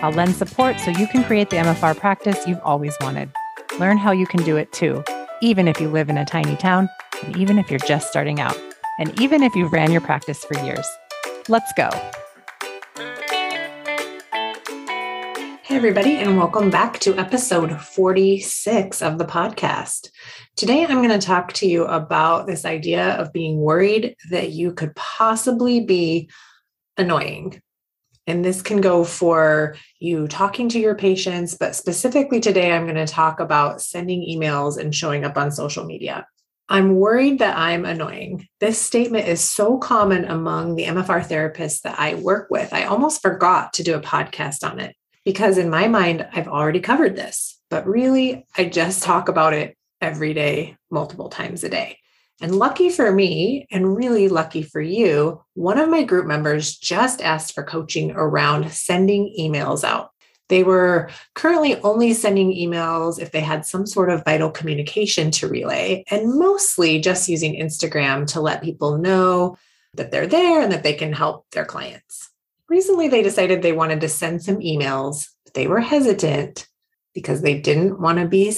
I'll lend support so you can create the MFR practice you've always wanted. Learn how you can do it too, even if you live in a tiny town, and even if you're just starting out, and even if you've ran your practice for years. Let's go. Hey, everybody, and welcome back to episode 46 of the podcast. Today, I'm going to talk to you about this idea of being worried that you could possibly be annoying. And this can go for you talking to your patients, but specifically today, I'm going to talk about sending emails and showing up on social media. I'm worried that I'm annoying. This statement is so common among the MFR therapists that I work with. I almost forgot to do a podcast on it because in my mind, I've already covered this, but really, I just talk about it every day, multiple times a day. And lucky for me, and really lucky for you, one of my group members just asked for coaching around sending emails out. They were currently only sending emails if they had some sort of vital communication to relay, and mostly just using Instagram to let people know that they're there and that they can help their clients recently they decided they wanted to send some emails. But they were hesitant because they didn't want to be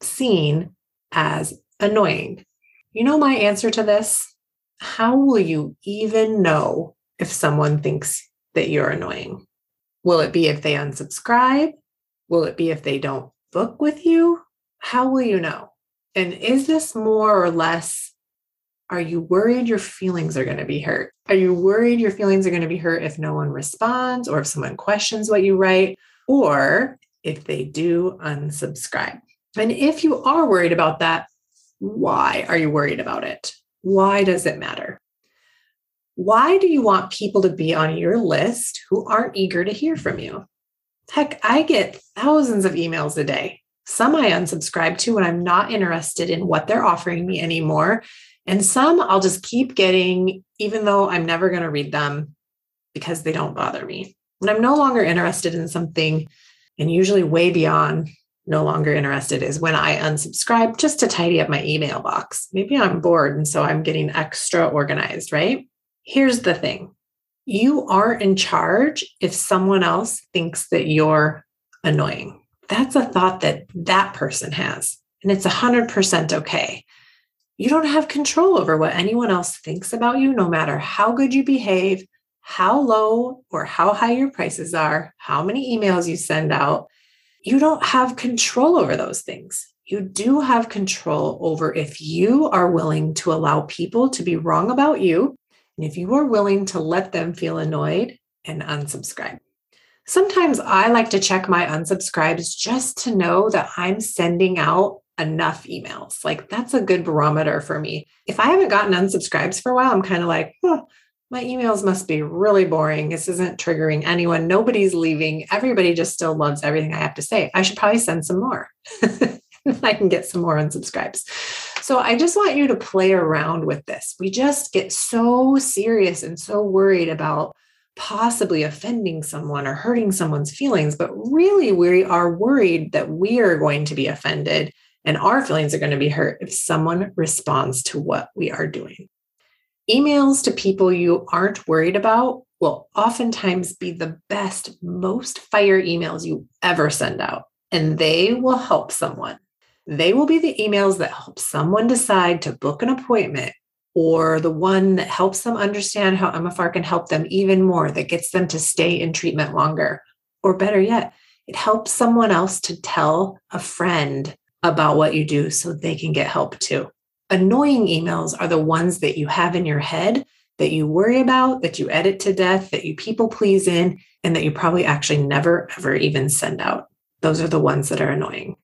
seen as annoying. You know my answer to this? How will you even know if someone thinks that you're annoying? Will it be if they unsubscribe? Will it be if they don't book with you? How will you know? And is this more or less are you worried your feelings are going to be hurt? Are you worried your feelings are going to be hurt if no one responds or if someone questions what you write or if they do unsubscribe? And if you are worried about that, why are you worried about it? Why does it matter? Why do you want people to be on your list who aren't eager to hear from you? Heck, I get thousands of emails a day. Some I unsubscribe to when I'm not interested in what they're offering me anymore and some I'll just keep getting, even though I'm never going to read them because they don't bother me. When I'm no longer interested in something, and usually way beyond no longer interested is when I unsubscribe just to tidy up my email box. Maybe I'm bored and so I'm getting extra organized, right? Here's the thing you are in charge if someone else thinks that you're annoying. That's a thought that that person has, and it's 100% okay you don't have control over what anyone else thinks about you, no matter how good you behave, how low or how high your prices are, how many emails you send out. You don't have control over those things. You do have control over if you are willing to allow people to be wrong about you, and if you are willing to let them feel annoyed and unsubscribe. Sometimes I like to check my unsubscribes just to know that I'm sending out enough emails. Like that's a good barometer for me. If I haven't gotten unsubscribes for a while, I'm kind of like, oh, my emails must be really boring. This isn't triggering anyone. Nobody's leaving. Everybody just still loves everything I have to say. I should probably send some more. I can get some more unsubscribes. So I just want you to play around with this. We just get so serious and so worried about possibly offending someone or hurting someone's feelings, but really we are worried that we are going to be offended and our feelings are going to be hurt if someone responds to what we are doing. Emails to people you aren't worried about will oftentimes be the best, most fire emails you ever send out, and they will help someone. They will be the emails that help someone decide to book an appointment or the one that helps them understand how MFR can help them even more, that gets them to stay in treatment longer. Or better yet, it helps someone else to tell a friend about what you do so they can get help too. Annoying emails are the ones that you have in your head that you worry about, that you edit to death, that you people please in, and that you probably actually never, ever even send out. Those are the ones that are annoying.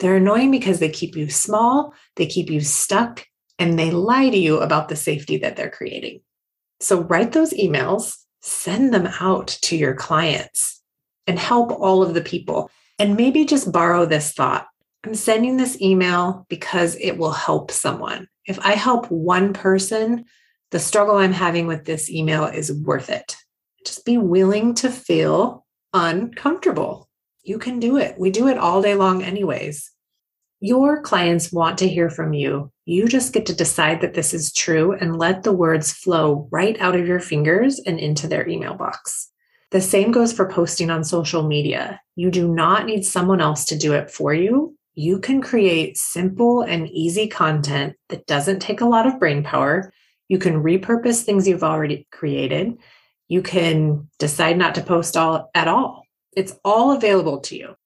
They're annoying because they keep you small, they keep you stuck, and they lie to you about the safety that they're creating. So write those emails, send them out to your clients, and help all of the people And maybe just borrow this thought. I'm sending this email because it will help someone. If I help one person, the struggle I'm having with this email is worth it. Just be willing to feel uncomfortable. You can do it. We do it all day long, anyways. Your clients want to hear from you. You just get to decide that this is true and let the words flow right out of your fingers and into their email box. The same goes for posting on social media. You do not need someone else to do it for you. You can create simple and easy content that doesn't take a lot of brain power. You can repurpose things you've already created. You can decide not to post all at all. It's all available to you.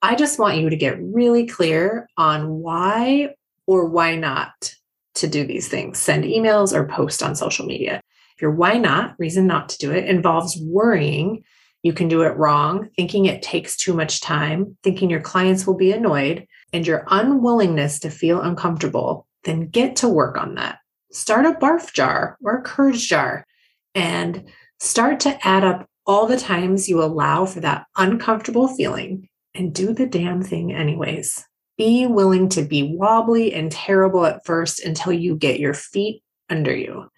I just want you to get really clear on why or why not to do these things. Send emails or post on social media. If your why not, reason not to do it, involves worrying you can do it wrong, thinking it takes too much time, thinking your clients will be annoyed, and your unwillingness to feel uncomfortable, then get to work on that. Start a barf jar or a courage jar and start to add up all the times you allow for that uncomfortable feeling and do the damn thing anyways. Be willing to be wobbly and terrible at first until you get your feet under you.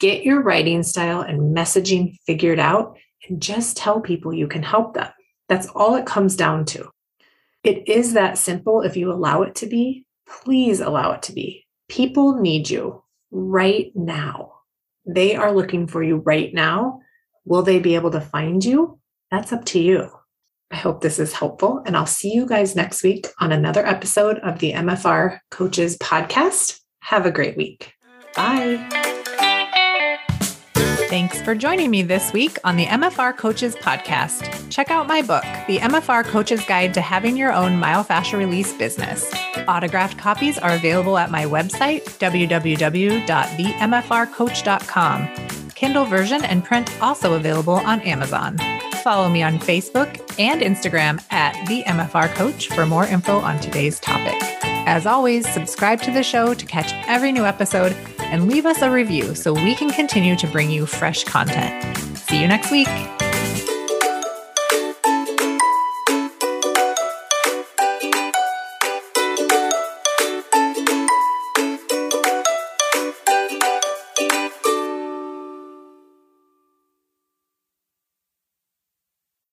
Get your writing style and messaging figured out and just tell people you can help them. That's all it comes down to. It is that simple if you allow it to be. Please allow it to be. People need you right now. They are looking for you right now. Will they be able to find you? That's up to you. I hope this is helpful, and I'll see you guys next week on another episode of the MFR Coaches Podcast. Have a great week. Bye. Thanks for joining me this week on the MFR Coaches Podcast. Check out my book, The MFR Coaches Guide to Having Your Own Myofascial Release Business. Autographed copies are available at my website, www.themfrcoach.com. Kindle version and print also available on Amazon. Follow me on Facebook and Instagram at the MFR Coach for more info on today's topic. As always, subscribe to the show to catch every new episode and leave us a review so we can continue to bring you fresh content. See you next week.